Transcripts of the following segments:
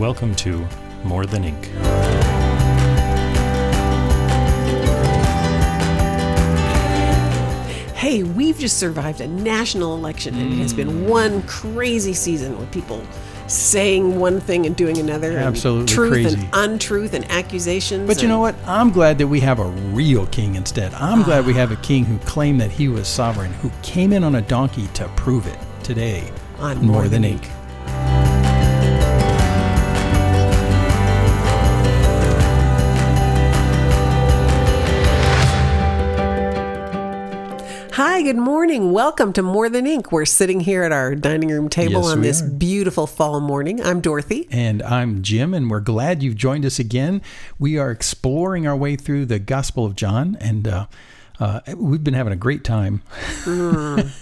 Welcome to More Than Ink. Hey, we've just survived a national election, and it has been mm. one crazy season with people saying one thing and doing another. and Absolutely truth crazy. and untruth and accusations. But you know what? I'm glad that we have a real king instead. I'm glad we ah. have a king who claimed that he was sovereign, who came in on a donkey to prove it today. On More than ink. Hi, good morning. Welcome to More Than Ink. We're sitting here at our dining room table Yes, on this are. beautiful fall morning. I'm Dorothy. And I'm Jim, and we're glad you've joined us again. We are exploring our way through the Gospel of John, and uh, uh, we've been having a great time.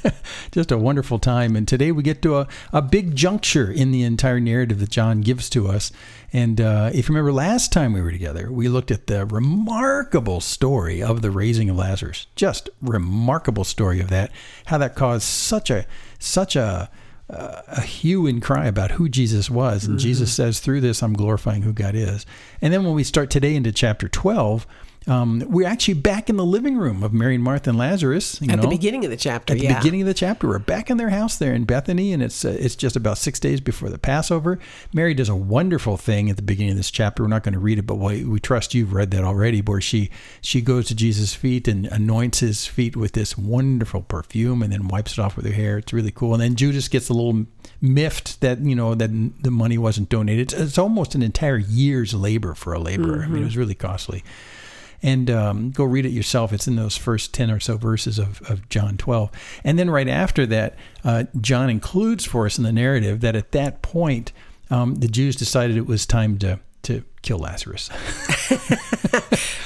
Just a wonderful time. And today we get to a, a big juncture in the entire narrative that John gives to us. And uh, if you remember last time we were together, we looked at the remarkable story of the raising of Lazarus. Just remarkable story of that. How that caused such a such a a hue and cry about who Jesus was. And Jesus says, through this, I'm glorifying who God is. And then when we start today into chapter 12, um, we're actually back in the living room of Mary and Martha and Lazarus. You At the beginning of the chapter, At the beginning of the chapter, we're back in their house there in Bethany, and it's uh, it's just about six days before the Passover. Mary does a wonderful thing at the beginning of this chapter. We're not going to read it, but we, we trust you've read that already. Where she she goes to Jesus' feet and anoints his feet with this wonderful perfume, and then wipes it off with her hair. It's really cool. And then Judas gets a little miffed that you know that the money wasn't donated. It's, it's almost an entire year's labor for a laborer. I mean, it was really costly and um, go read it yourself. It's in those first 10 or so verses of, of John 12. And then right after that, uh, John includes for us in the narrative that at that point, um, the Jews decided it was time to, to kill Lazarus.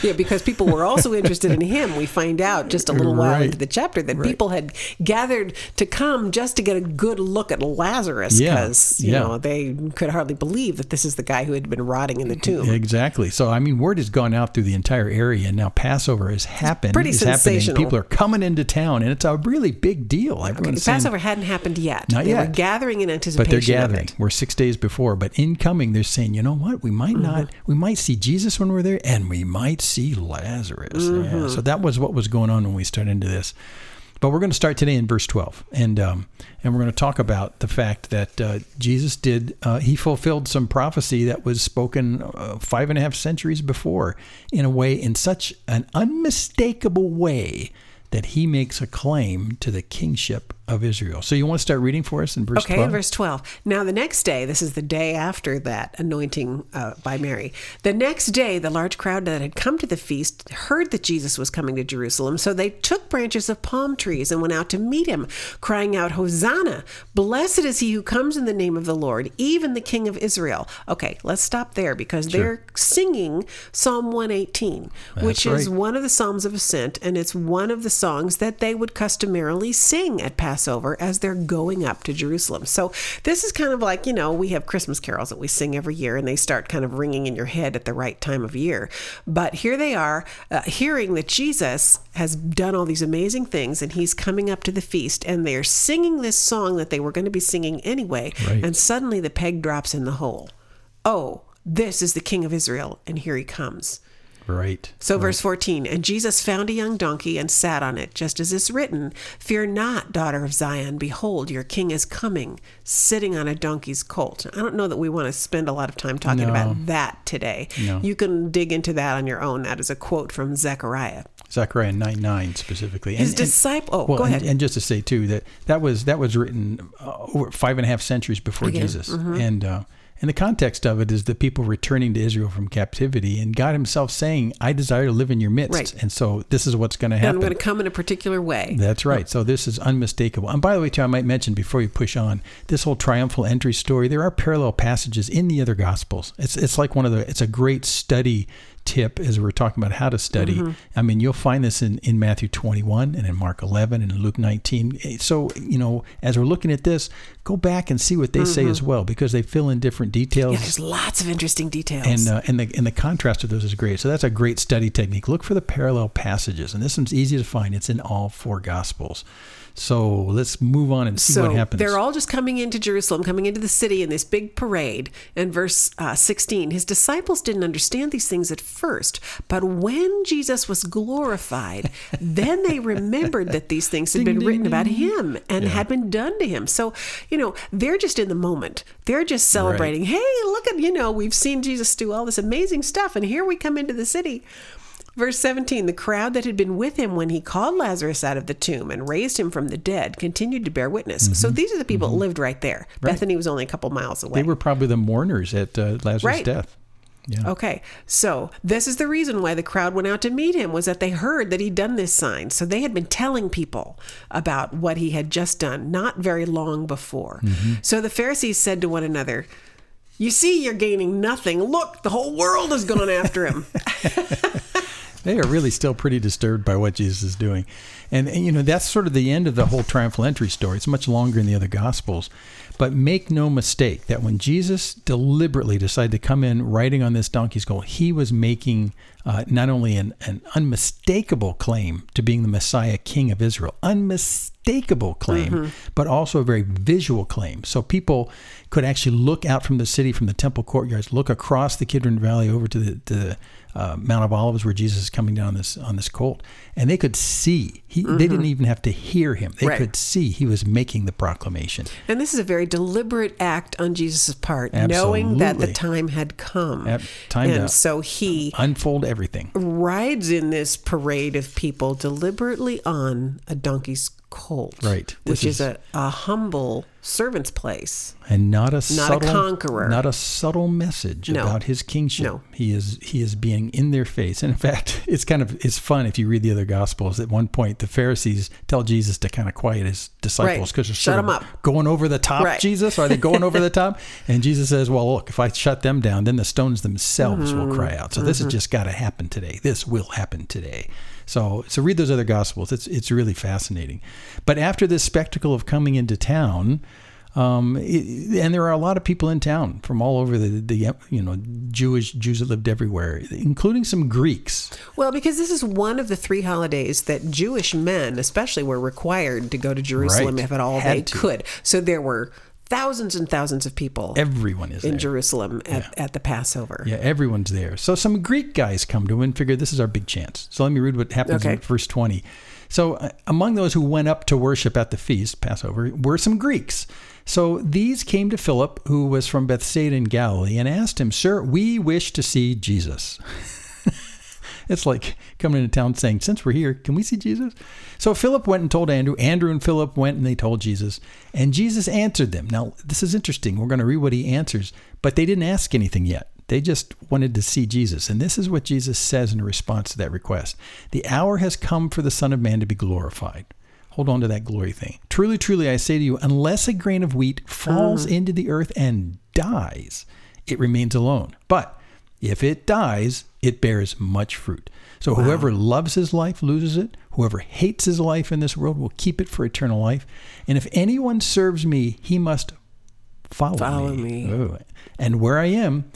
Yeah, because people were also interested in him. We find out just a little while Right. into the chapter that Right. people had gathered to come just to get a good look at Lazarus Yeah, because, you yeah. know, they could hardly believe that this is the guy who had been rotting in the tomb. exactly. So, I mean, word has gone out through the entire area, and now Passover has happened. pretty It's happening. sensational. People are coming into town, and it's a really big deal. Everyone's Passover hadn't happened yet. Not they were yet. gathering in anticipation but they're gathering. We're six days before, but incoming, they're saying, you know what? We might mm-hmm. not. We might see Jesus when we're there, and we might see Lazarus. Yeah. So that was what was going on when we started into this. But we're going to start today in verse twelve, and um, and we're going to talk about the fact that uh, Jesus did. Uh, he fulfilled some prophecy that was spoken uh, five and a half centuries before, in a way, in such an unmistakable way. That he makes a claim to the kingship of Israel. So you want to start reading for us in verse Okay, 12? in verse 12. Now, the next day, this is the day after that anointing uh, by Mary. The next day, the large crowd that had come to the feast heard that Jesus was coming to Jerusalem. So they took branches of palm trees and went out to meet him, crying out, Hosanna! Blessed is he who comes in the name of the Lord, even the King of Israel. Okay, let's stop there because they're singing Psalm 118, which is right. one of the Psalms of Ascent, and it's one of the songs that they would customarily sing at Passover as they're going up to Jerusalem. So this is kind of like, you know, we have Christmas carols that we sing every year, and they start kind of ringing in your head at the right time of year. But here they are, uh, hearing that Jesus has done all these amazing things, and he's coming up to the feast, and they're singing this song that they were going to be singing anyway, Right. and suddenly the peg drops in the hole. Oh, this is the King of Israel, and here he comes. Right. So, verse 14, and Jesus found a young donkey and sat on it, just as is written Fear not, daughter of Zion, behold, your king is coming, sitting on a donkey's colt. I don't know that we want to spend a lot of time talking No. about that today. No. You can dig into that on your own. That is a quote from Zechariah. Zechariah 9 9 specifically. His disciple- oh, well, go and- ahead. And, just to say, too, that that was that was written uh, over five and a half centuries before Again, Jesus. mm-hmm. And uh, And the context of it is the people returning to Israel from captivity, and God Himself saying, "I desire to live in your midst," Right. and so this is what's going to And happen. I'm going to come in a particular way. That's right. So this is unmistakable. And by the way, too, I might mention before you push on this whole triumphal entry story. There are parallel passages in the other gospels. It's it's like one of the. It's a great study tip as we're talking about how to study. Mm-hmm. I mean, you'll find this in in Matthew 21 and in Mark 11 and in Luke 19. Eh, so you know, as we're looking at this, go back and see what they say mm-hmm. as well because they fill in different details. Yeah, there's lots of interesting details. And uh, and the and the contrast of those is great. So that's a great study technique. Look for the parallel passages, and this one's easy to find. It's in all four gospels. So let's move on and see so what happens. they're all just coming into Jerusalem, coming into the city in this big parade. And verse uh, 16, his disciples didn't understand these things at first, but when Jesus was glorified, then they remembered that these things had Ding, been ding, written ding, about him and had been done to him. So, you know, they're just in the moment. They're just celebrating. Hey, look at, you know, we've seen Jesus do all this amazing stuff, and here we come into the city. Verse 17 The crowd that had been with him when he called Lazarus out of the tomb and raised him from the dead continued to bear witness. So these are the people that lived right there. Bethany was only a couple miles away. Mm-hmm. they were probably the mourners at uh, Lazarus' Right. death. Yeah. Okay, so this is the reason why the crowd went out to meet him was that they heard that he'd done this sign. So they had been telling people about what he had just done not very long before. So the Pharisees said to one another, "You see, you're gaining nothing. Look, the whole world has gone after him." They are really still pretty disturbed by what Jesus is doing. And, and, you know, that's sort of the end of the whole triumphal entry story. It's much longer in the other gospels. But make no mistake that when Jesus deliberately decided to come in riding on this donkey's colt, he was making uh, not only an, an unmistakable claim to being the Messiah King of Israel, unmistakable claim, but also a very visual claim. So people could actually look out from the city, from the temple courtyards, look across the Kidron Valley over to the, to the uh, Mount of Olives where Jesus is coming down this on this colt, and they could see. He, They didn't even have to hear him; they Right. could see he was making the proclamation. And this is a very deliberate act on Jesus' part, knowing that the time had come. Yep, time and so he Unfold everything. Rides in this parade of people deliberately on a donkey's colt. Right. This Which is, is- a, a humble servant's place. and not a Not a subtle, conqueror. not a subtle message No. about his kingship. No. He is he is being in their face, and in fact, it's kind of it's fun if you read the other gospels. At one point, the Pharisees tell Jesus to kind of quiet his disciples Right. because they're Shut them of up. going over the top. Right. Jesus, are they going over the top? And Jesus says, "Well, look, if I shut them down, then the stones themselves will Mm-hmm. cry out. So this has just got to happen today. This will happen today." So, so read those other gospels. It's it's really fascinating. But after this spectacle of coming into town, um, it, and there are a lot of people in town from all over the, the you know Jewish Jews that lived everywhere, including some Greeks. Well, because this is one of the three holidays that Jewish men, especially, were required to go to Jerusalem Right. if at all Had they to. could. So there were thousands and thousands of people Everyone is in there. Jerusalem at, at the Passover. Yeah, everyone's there. So some Greek guys come to him and figure this is our big chance. So let me read what happens Okay. in verse 20. So uh, among those who went up to worship at the feast, Passover, were some Greeks. So these came to Philip, who was from Bethsaida in Galilee, and asked him, Sir, we wish to see Jesus. It's like coming into town saying, Since we're here, can we see Jesus? So Philip went and told Andrew. Andrew and Philip went and they told Jesus. And Jesus answered them. Now, this is interesting. We're going to read what he answers, but they didn't ask anything yet. They just wanted to see Jesus. And this is what Jesus says in response to that request The hour has come for the Son of Man to be glorified. Hold on to that glory thing. Truly, truly, I say to you, unless a grain of wheat falls mm-hmm. into the earth and dies, it remains alone. But if it dies, it bears much fruit. So whoever loves his life loses it. Whoever hates his life in this world will keep it for eternal life. And if anyone serves me, he must follow, Follow me. me. Oh. And where I am,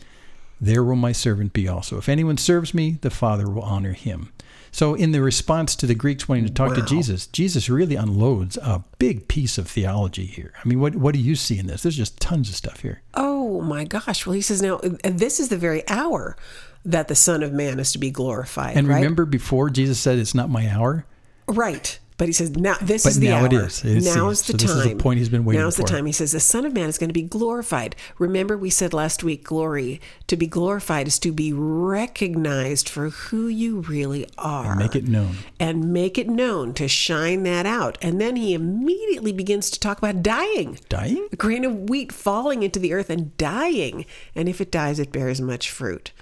there will my servant be also. If anyone serves me, the Father will honor him. So, in the response to the Greeks wanting to talk to Jesus, Jesus really unloads a big piece of theology here. I mean, what, what do you see in this? There's just tons of stuff here. Oh my gosh. Well, he says now, uh, this is the very hour that the Son of Man is to be glorified. And right? remember before Jesus said, It's not my hour? Right. But he says, now this But is the now hour. it is. It now is the so time. this is the point he's been waiting Now's the time. He says, the Son of Man is going to be glorified. Remember, we said last week, glory, to be glorified is to be recognized for who you really are. Make it known. And make it known to shine that out. And then he immediately begins to talk about dying. Dying? A grain of wheat falling into the earth and dying. And if it dies, it bears much fruit.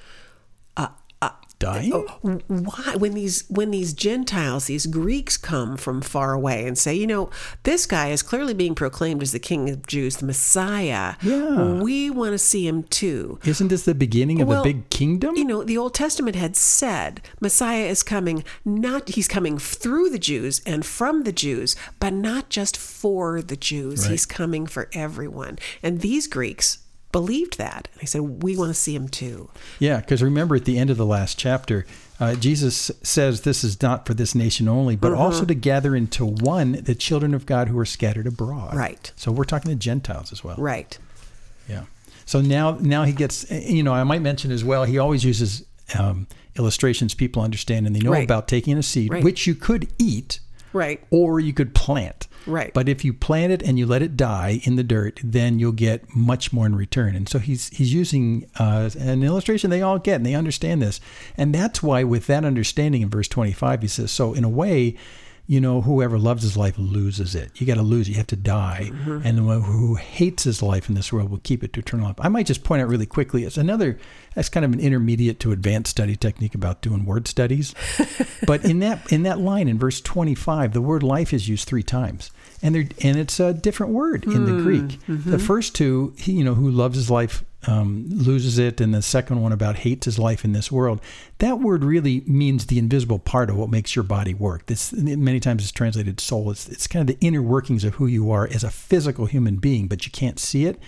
Dying? Oh, why when these when these gentiles these greeks come from far away and say you know this guy is clearly being proclaimed as the king of jews the messiah Yeah. we want to see him too Isn't this the beginning of Well, the big kingdom? you know the old testament had said messiah is coming not he's coming through the jews and from the jews but not just for the jews Right. he's coming for everyone and these greeks believed that they said we want to see him too Yeah, because remember at the end of the last chapter, uh, Jesus says this is not for this nation only, but Uh-huh. also to gather into one the children of God who are scattered abroad. Right. So we're talking to Gentiles as well. right Yeah. So now, now he gets. You know, I might mention as well. He always uses um, illustrations people understand, and they know Right. about taking a seed, Right. which you could eat, right or you could plant. Right. But if you plant it and you let it die in the dirt, then you'll get much more in return. And so he's he's using uh, an illustration they all get and they understand this. And that's why with that understanding in verse 25 he says, so in a way, you know, whoever loves his life loses it. You got to lose it. You have to die. Mm-hmm. And the one who hates his life in this world will keep it to eternal life. I might just point out really quickly, it's another, that's kind of an intermediate to advanced study technique about doing word studies. but in that in that line in verse 25, the word life is used three times. And they're, and it's a different word in the Greek. The first two, he, you know, who loves his life um, loses it, and the second one about hates his life in this world. That word really means the invisible part of what makes your body work. This many times is translated soul. It's it's kind of the inner workings of who you are as a physical human being, but you can't see it.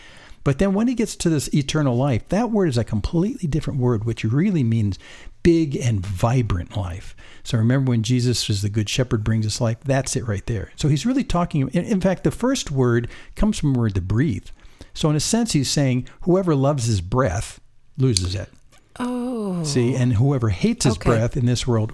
But then when he gets to this eternal life, that word is a completely different word, which really means big and vibrant life. So remember when Jesus as the good shepherd brings us life, that's it right there. So he's really talking, in, in fact, the first word comes from the word to breathe. So in a sense, he's saying whoever loves his breath loses it. oh See, and whoever hates his Okay. breath in this world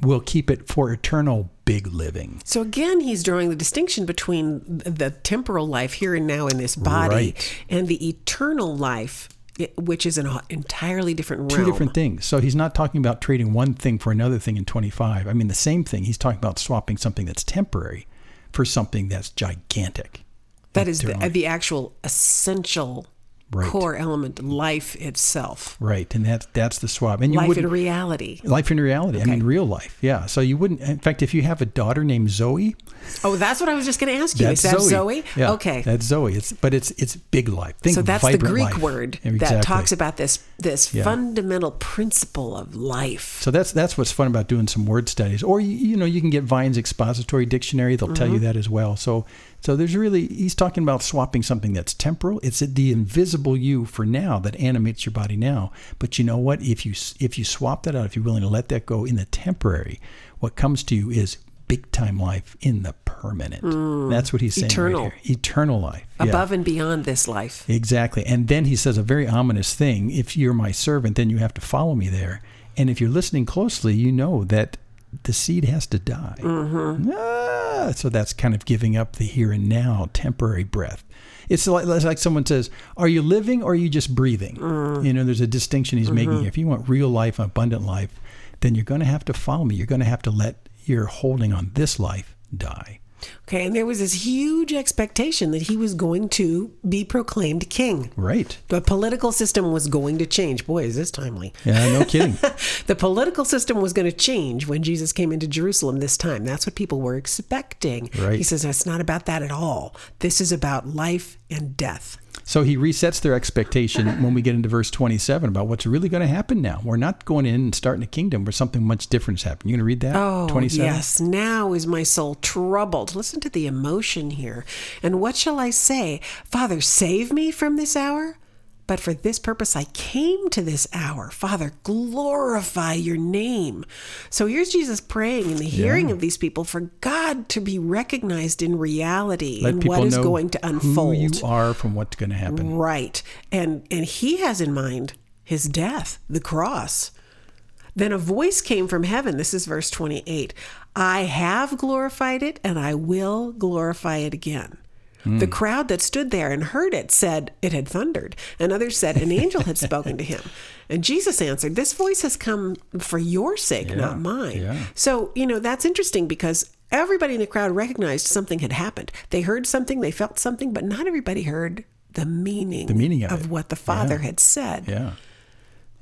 will keep it for eternal big living. So again, he's drawing the distinction between the temporal life here and now in this body Right. and the eternal life, which is an entirely different Two different things. So he's not talking about trading one thing for another thing in 25. I mean, the same thing. He's talking about swapping something that's temporary for something that's gigantic. That is the, the actual essential Right. core element, life itself, Right, and that's that's the swap. And you life in reality. life in reality. I mean, real life. Yeah. So you wouldn't. In fact, if you have a daughter named Zoe, Oh, that's what I was just going to ask you. that's is that Zoe. Zoe? Yeah, okay. that's Zoe. It's but it's it's big life. Think so that's the Greek life. word Exactly. that talks about this this Yeah. fundamental principle of life. So that's that's what's fun about doing some word studies. Or you, you know you can get Vine's expository dictionary; they'll tell you Mm-hmm. that as well. So so there's really he's talking about swapping something that's temporal. It's the invisible you for now that animates your body now. But you know what? If you if you swap that out, if you're willing to let that go in the temporary, what comes to you is big time life in the permanent. That's what he's saying. right Mm. Eternal. here. Eternal life. Yeah. Above and beyond this life. Exactly. And then he says a very ominous thing if you're my servant, then you have to follow me there. And if you're listening closely, you know that the seed has to die. Mm-hmm. Ah, so that's kind of giving up the here and now temporary breath. It's like, it's like someone says, Are you living or are you just breathing? Mm. You know, there's a distinction he's making mm-hmm. here. If you want real life, abundant life, then you're going to have to follow me. You're going to have to let your holding on this life die. Okay, and there was this huge expectation that he was going to be proclaimed king. Right. The political system was going to change. Boy, is this timely. Yeah, no kidding. The political system was going to change when Jesus came into Jerusalem this time. That's what people were expecting. Right. He says it's not about that at all. This is about life and death. So he resets their expectation when we get into verse 27 about what's really going to happen now. We're not going in and starting a kingdom where something much different is happening. You going to read that? Oh, 27? yes. Now is my soul troubled. Listen to the emotion here. And what shall I say? Father, save me from this hour? But for this purpose I came to this hour. Father, glorify your name. So here's Jesus praying in the hearing of these people for God to be recognized in reality Let and what is know going to unfold. who you are from what's going to happen. Right. And and he has in mind his death, the cross. Then a voice came from heaven. This is verse 28. I have glorified it and I will glorify it again. The crowd that stood there and heard it said it had thundered, and others said an angel had spoken to him. And Jesus answered, This voice has come for your sake, not mine. yeah. So, you know, that's interesting because everybody in the crowd recognized something had happened. They heard something, they felt something, but not everybody heard the meaning, The meaning of it. what the Father Yeah. had said. Yeah.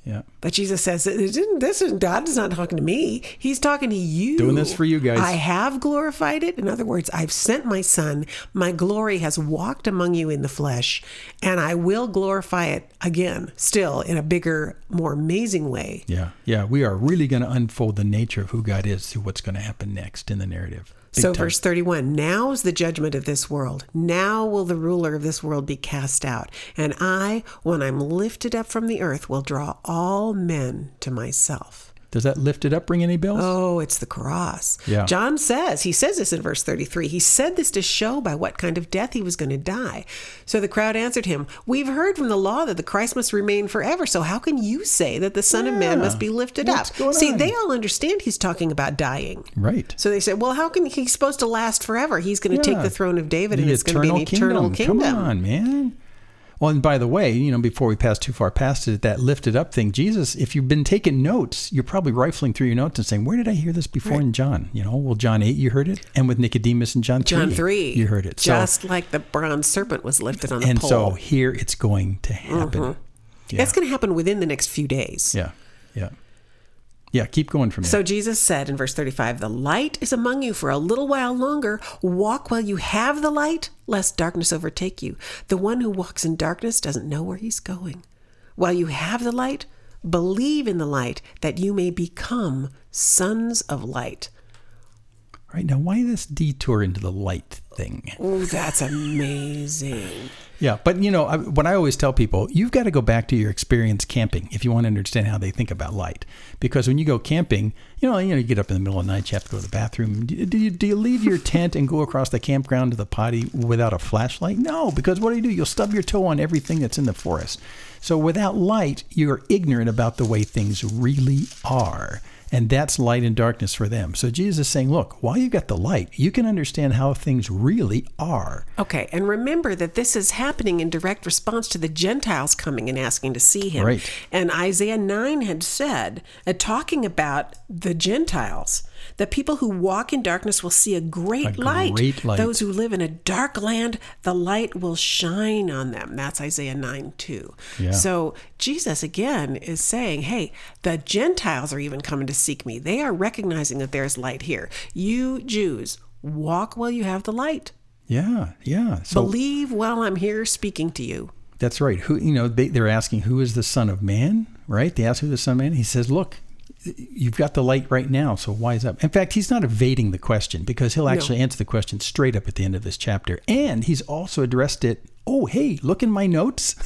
Yeah. But Jesus says, "This isn't- God is not talking to me. He's talking to you. Doing this for you guys. I have glorified it. In other words, I've sent my Son. My glory has walked among you in the flesh, and I will glorify it again, still in a bigger, more amazing way. Yeah. Yeah. We are really going to unfold the nature of who God is through what's going to happen next in the narrative. Big so, time. verse 31 Now is the judgment of this world. Now will the ruler of this world be cast out. And I, when I'm lifted up from the earth, will draw all men to myself. Does that lift it up ring any bells? Oh, it's the cross. Yeah. John says, he says this in verse 33. He said this to show by what kind of death he was going to die. So the crowd answered him, We've heard from the law that the Christ must remain forever. So how can you say that the Son of Man must be lifted What's up? See, on? they all understand he's talking about dying. Right. So they said, Well, how can he's supposed to last forever? He's going to take the throne of David and The it's going to be an eternal kingdom. Come on, man. Well, and by the way, you know, before we pass too far past it, that lifted up thing, Jesus, if you've been taking notes, you're probably rifling through your notes and saying, where did I hear this before in John? You know, well, John 8, you heard it. And with Nicodemus in John 3, John 3. you heard it. So, Just like the bronze serpent was lifted on the and pole. so here it's going to happen. Mm-hmm. Yeah. It's going to happen within the next few days. yeah. Yeah. Yeah. Keep going from there. So Jesus said in verse 35, The light is among you for a little while longer. Walk while you have the light, lest darkness overtake you. The one who walks in darkness doesn't know where he's going. While you have the light, believe in the light that you may become sons of light. right now, why this detour into the light thing? Oh, that's amazing. Yeah, but you know, I, what I always tell people, you've got to go back to your experience camping if you want to understand how they think about light. Because when you go camping, you know, you know, you get up in the middle of the night, you have to go to the bathroom. Do you, do you, do you leave your tent and go across the campground to the potty without a flashlight? No, because what do you do? You'll stub your toe on everything that's in the forest. So without light, you're ignorant about the way things really are. And that's light and darkness for them. So Jesus is saying, look, while you've got the light, you can understand how things really are. Okay, and remember that this is happening in direct response to the Gentiles coming and asking to see him. Right. And Isaiah 9 had said, uh, talking about the Gentiles, that people who walk in darkness will see a great, A light. great light. Those who live in a dark land, the light will shine on them. That's Isaiah 9 2. Yeah. So Jesus again is saying, hey, the Gentiles are even coming to seek me. They are recognizing that there's light here. You Jews, walk while you have the light. Yeah, yeah. So Believe while I'm here speaking to you. That's right. Who you know they, they're asking who is the Son of Man, right? They ask who the Son of Man. He says, "Look, you've got the light right now, so wise up." In fact, he's not evading the question because he'll actually answer the question straight up at the end of this chapter, and he's also addressed it. Oh, hey, look in my notes.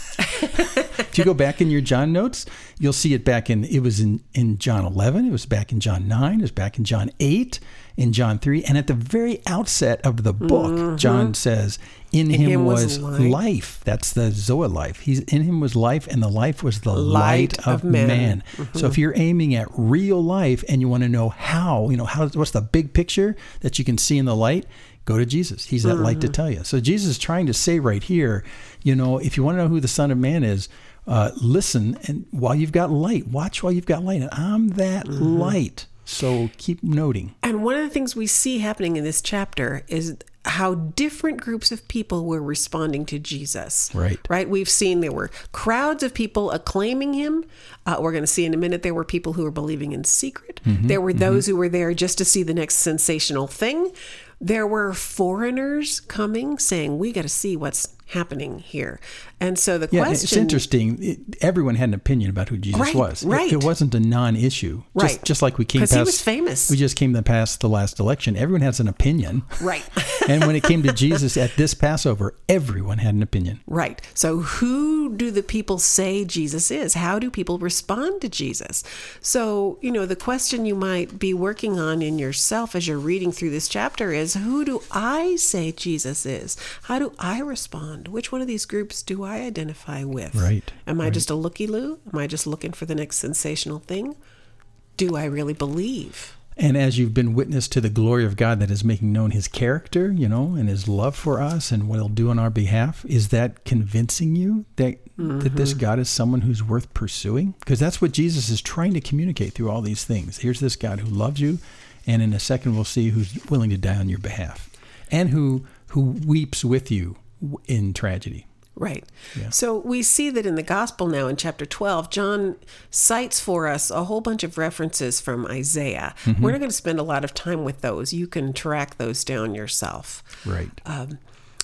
if you go back in your John notes, you'll see it back in. It was in in John 11. It was back in John 9. It was back in John 8. In John 3, and at the very outset of the book, mm-hmm. John says, "In, him, him was was life." life. That's the Zoa life. He's in him was life, and the life was the light, Light of, of man. man. Mm-hmm. So if you're aiming at real life and you want to know how, you know, how what's the big picture that you can see in the light, go to Jesus. He's that light to mm. tell you. So Jesus is trying to say right here, you know, if you want to know who the Son of Man is. Uh, listen, and while you've got light, watch while you've got light. And I'm that light. So keep noting. And one of the things we see happening in this chapter is how different groups of people were responding to Jesus. Right. Right. We've seen there were crowds of people acclaiming him. Uh, we're going to see in a minute there were people who were believing in secret. There were those who were there just to see the next sensational thing. There were foreigners coming saying, "We got to see what's happening here." And so the Yeah, question it's interesting. It, everyone had an opinion about who Jesus Right, was. It- right. It, wasn't a non-issue. Right. Just, just like we came past. he was famous. We just came past the last election. Everyone has an opinion. Right. and when it came to Jesus at this Passover, everyone had an opinion. Right. So, who do the people say Jesus is? How do people respond to Jesus? So, you know, the question you might be working on in yourself as you're reading through this chapter is who do I say Jesus is? How do I respond? Which one of these groups do I identify with? Right, Am I just a looky loo? Am I just looking for the next sensational thing? do I really believe? And as you've been witness to the glory of God that is making known his character, you know, and his love for us and what he'll do on our behalf, is that convincing you that mm-hmm. that this God is someone who's worth pursuing? Because that's what Jesus is trying to communicate through all these things. Here's this God who loves you, and in a second we'll see who's willing to die on your behalf and who who weeps with you in tragedy. Right. Yeah. So we see that in the gospel now in chapter 12, John cites for us a whole bunch of references from Isaiah. Mm-hmm. We're not going to spend a lot of time with those. You can track those down yourself. Right. Um,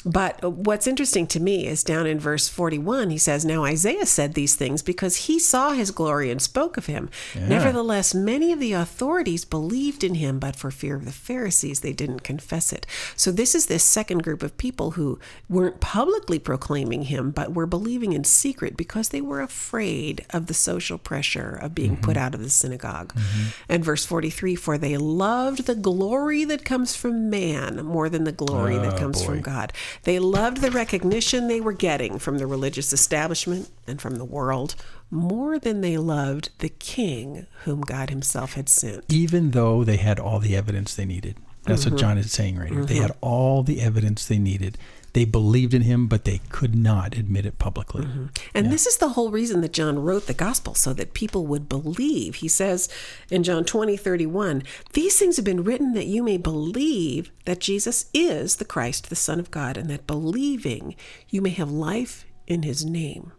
but what's interesting to me is down in verse 41, he says, Now Isaiah said these things because he saw his glory and spoke of him. Yeah. Nevertheless, many of the authorities believed in him, but for fear of the Pharisees, they didn't confess it. So this is this second group of people who weren't publicly proclaiming him, but were believing in secret because they were afraid of the social pressure of being mm-hmm. put out of the synagogue. Mm-hmm. And verse 43 For they loved the glory that comes from man more than the glory oh, that comes boy. from God. They loved the recognition they were getting from the religious establishment and from the world more than they loved the king whom God himself had sent. Even though they had all the evidence they needed. That's mm-hmm. what John is saying right here. Mm-hmm. They had all the evidence they needed. They believed in him, but they could not admit it publicly. Mm-hmm. And yeah. this is the whole reason that John wrote the gospel, so that people would believe. He says in John 20, 31, These things have been written that you may believe that Jesus is the Christ, the Son of God, and that believing you may have life in his name.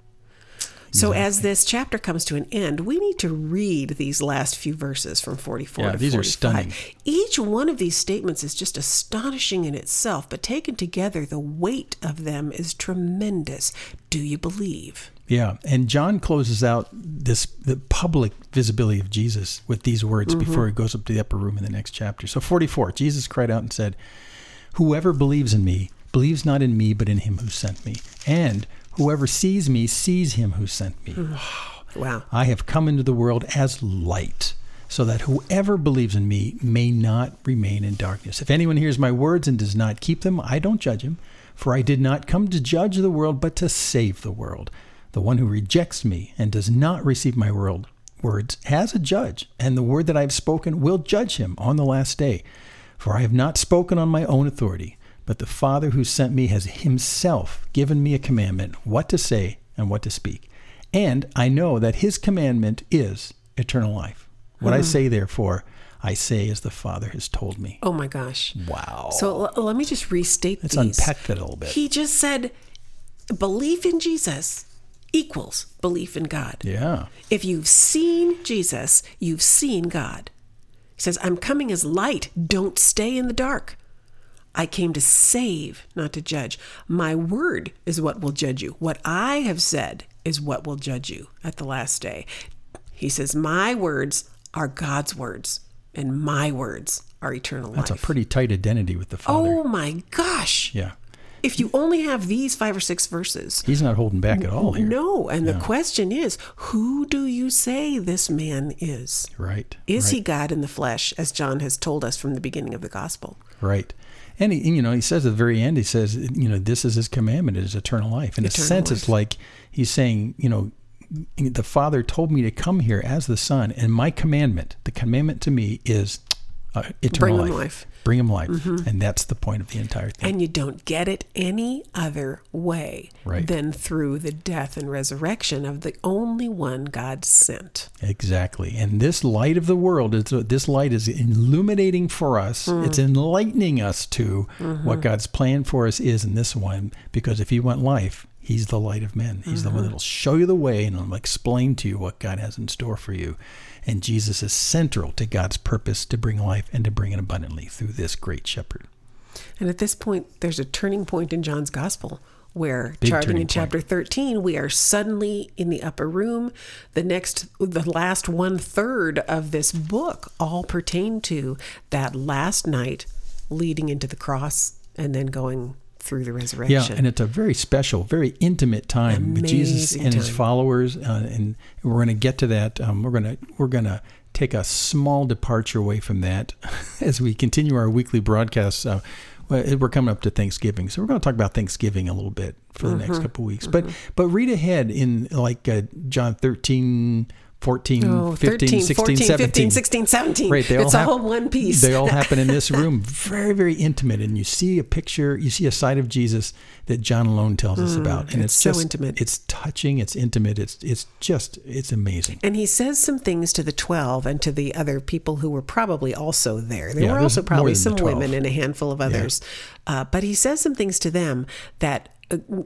So exactly. as this chapter comes to an end, we need to read these last few verses from 44 yeah, to these 45. are stunning. Each one of these statements is just astonishing in itself, but taken together, the weight of them is tremendous. Do you believe? Yeah, and John closes out this the public visibility of Jesus with these words mm-hmm. before he goes up to the upper room in the next chapter. So 44, Jesus cried out and said, "Whoever believes in me believes not in me but in him who sent me." And Whoever sees me sees him who sent me. Mm. wow. I have come into the world as light, so that whoever believes in me may not remain in darkness. If anyone hears my words and does not keep them, I don't judge him, for I did not come to judge the world, but to save the world. The one who rejects me and does not receive my word, words has a judge, and the word that I have spoken will judge him on the last day. For I have not spoken on my own authority but the Father who sent me has himself given me a commandment what to say and what to speak. And I know that his commandment is eternal life. What hmm. I say, therefore, I say as the Father has told me. Oh my gosh. Wow. So l- let me just restate Let's these. unpack that a little bit. He just said belief in Jesus equals belief in God. Yeah. If you've seen Jesus, you've seen God. He says, I'm coming as light. Don't stay in the dark. I came to save, not to judge. My word is what will judge you. What I have said is what will judge you at the last day. He says, My words are God's words, and my words are eternal That's life. That's a pretty tight identity with the Father. Oh my gosh. Yeah. If you only have these five or six verses, he's not holding back at all here. No. And the question is, who do you say this man is? Right. Is right. he God in the flesh, as John has told us from the beginning of the gospel? Right. And he, you know, he says at the very end, he says, you know, this is his commandment, it is eternal life. In eternal a sense, life. it's like he's saying, you know, the Father told me to come here as the Son, and my commandment, the commandment to me is uh, eternal Bring life. life. Bring him life. Mm-hmm. And that's the point of the entire thing. And you don't get it any other way right. than through the death and resurrection of the only one God sent. Exactly. And this light of the world is this light is illuminating for us. Mm. It's enlightening us to mm-hmm. what God's plan for us is in this one because if you want life, He's the light of men. He's mm-hmm. the one that'll show you the way and will explain to you what God has in store for you. And Jesus is central to God's purpose to bring life and to bring it abundantly through this great shepherd. And at this point, there's a turning point in John's gospel where Big charting in chapter 13 we are suddenly in the upper room the next the last one third of this book all pertain to that last night leading into the cross and then going through the resurrection. Yeah, and it's a very special, very intimate time Amazing with Jesus and time. his followers, uh, and we're going to get to that. Um, we're going to we're going to take a small departure away from that as we continue our weekly broadcasts. Uh, we're coming up to Thanksgiving, so we're going to talk about Thanksgiving a little bit for the mm-hmm. next couple weeks. Mm-hmm. But but read ahead in like uh, John thirteen 14, Oh, 15, 13, 16, 14, 17. 15, 16, 17. Right, they all it's a hap- whole one piece. They all happen in this room, very, very intimate. And you see a picture, you see a side of Jesus that John alone tells us about, and Mm, it's it's, so just intimate. It's touching. It's intimate. It's it's just it's amazing. And he says some things to the 12 and to the other people who were probably also there. There Yeah, were also probably some women and a handful of others. Uh, but he says some things to them that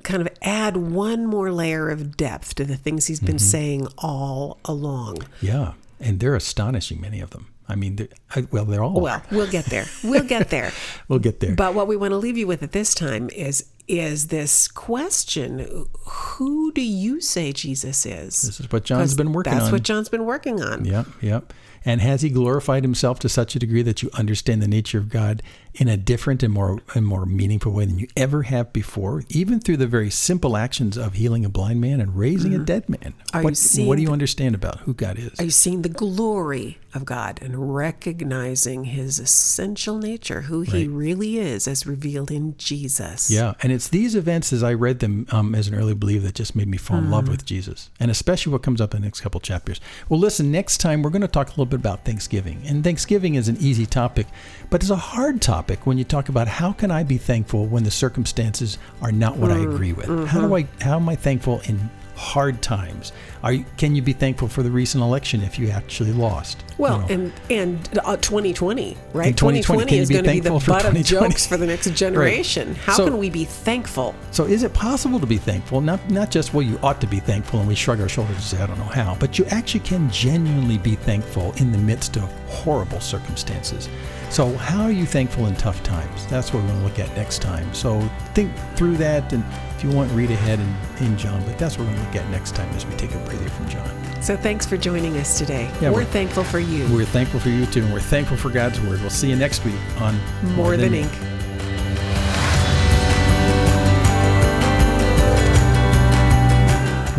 kind of add one more layer of depth to the things he's Mm-hmm. been saying all along. Yeah, and they're astonishing. Many of them. I mean, they're- I, well, they're all. Well, we'll get there. We'll get there. we'll get there. But what we want to leave you with at this time is is this question who do you say Jesus is? This is what John's been working that's on. what John's been working on. Yep, yep. And has he glorified himself to such a degree that you understand the nature of God in a different and more and more meaningful way than you ever have before, even through the very simple actions of healing a blind man and raising a dead man? Mm-hmm. Are what, what do you the- understand about who God is? Are you seeing the glory of God and recognizing his essential nature, who he really is as revealed in Jesus? Yeah, and it's these events as I read them um, as an early believer that just made me fall in Mm. love with Jesus, and especially what comes up in the next couple chapters. Well, listen, next time we're going to talk a little bit about Thanksgiving, and Thanksgiving is an easy topic, but it's a hard topic when you talk about how can I be thankful when the circumstances are not what I Mm, agree with. mm-hmm. How do I? How am I thankful in hard times? Are you, can you be thankful for the recent election if you actually lost? You Well, know? and and uh, 2020, right? In 2020, can you is going to be the butt of jokes for the next generation. How So- can we be thankful? So is it possible to be thankful? Not not just well, you ought to be thankful, and we shrug our shoulders and say, I don't know how, but you actually can genuinely be thankful in the midst of horrible circumstances. So how are you thankful in tough times? That's what we're going to look at next time. So think through that, and if you want, read ahead in, in John. But that's what we're going to look at next time as we take a breather from John. So thanks for joining us today. Yeah, we're we're- thankful for you. We're thankful for you too, and we're thankful for God's word. We'll see you next week on More than ink.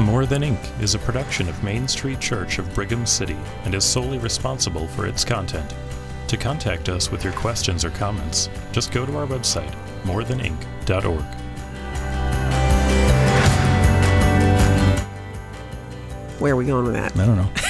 More Than Ink is a production of Main Street Church of Brigham City and is solely responsible for its content. To contact us with your questions or comments, just go to our website, morethanink.org. Where are we going with that? I don't know.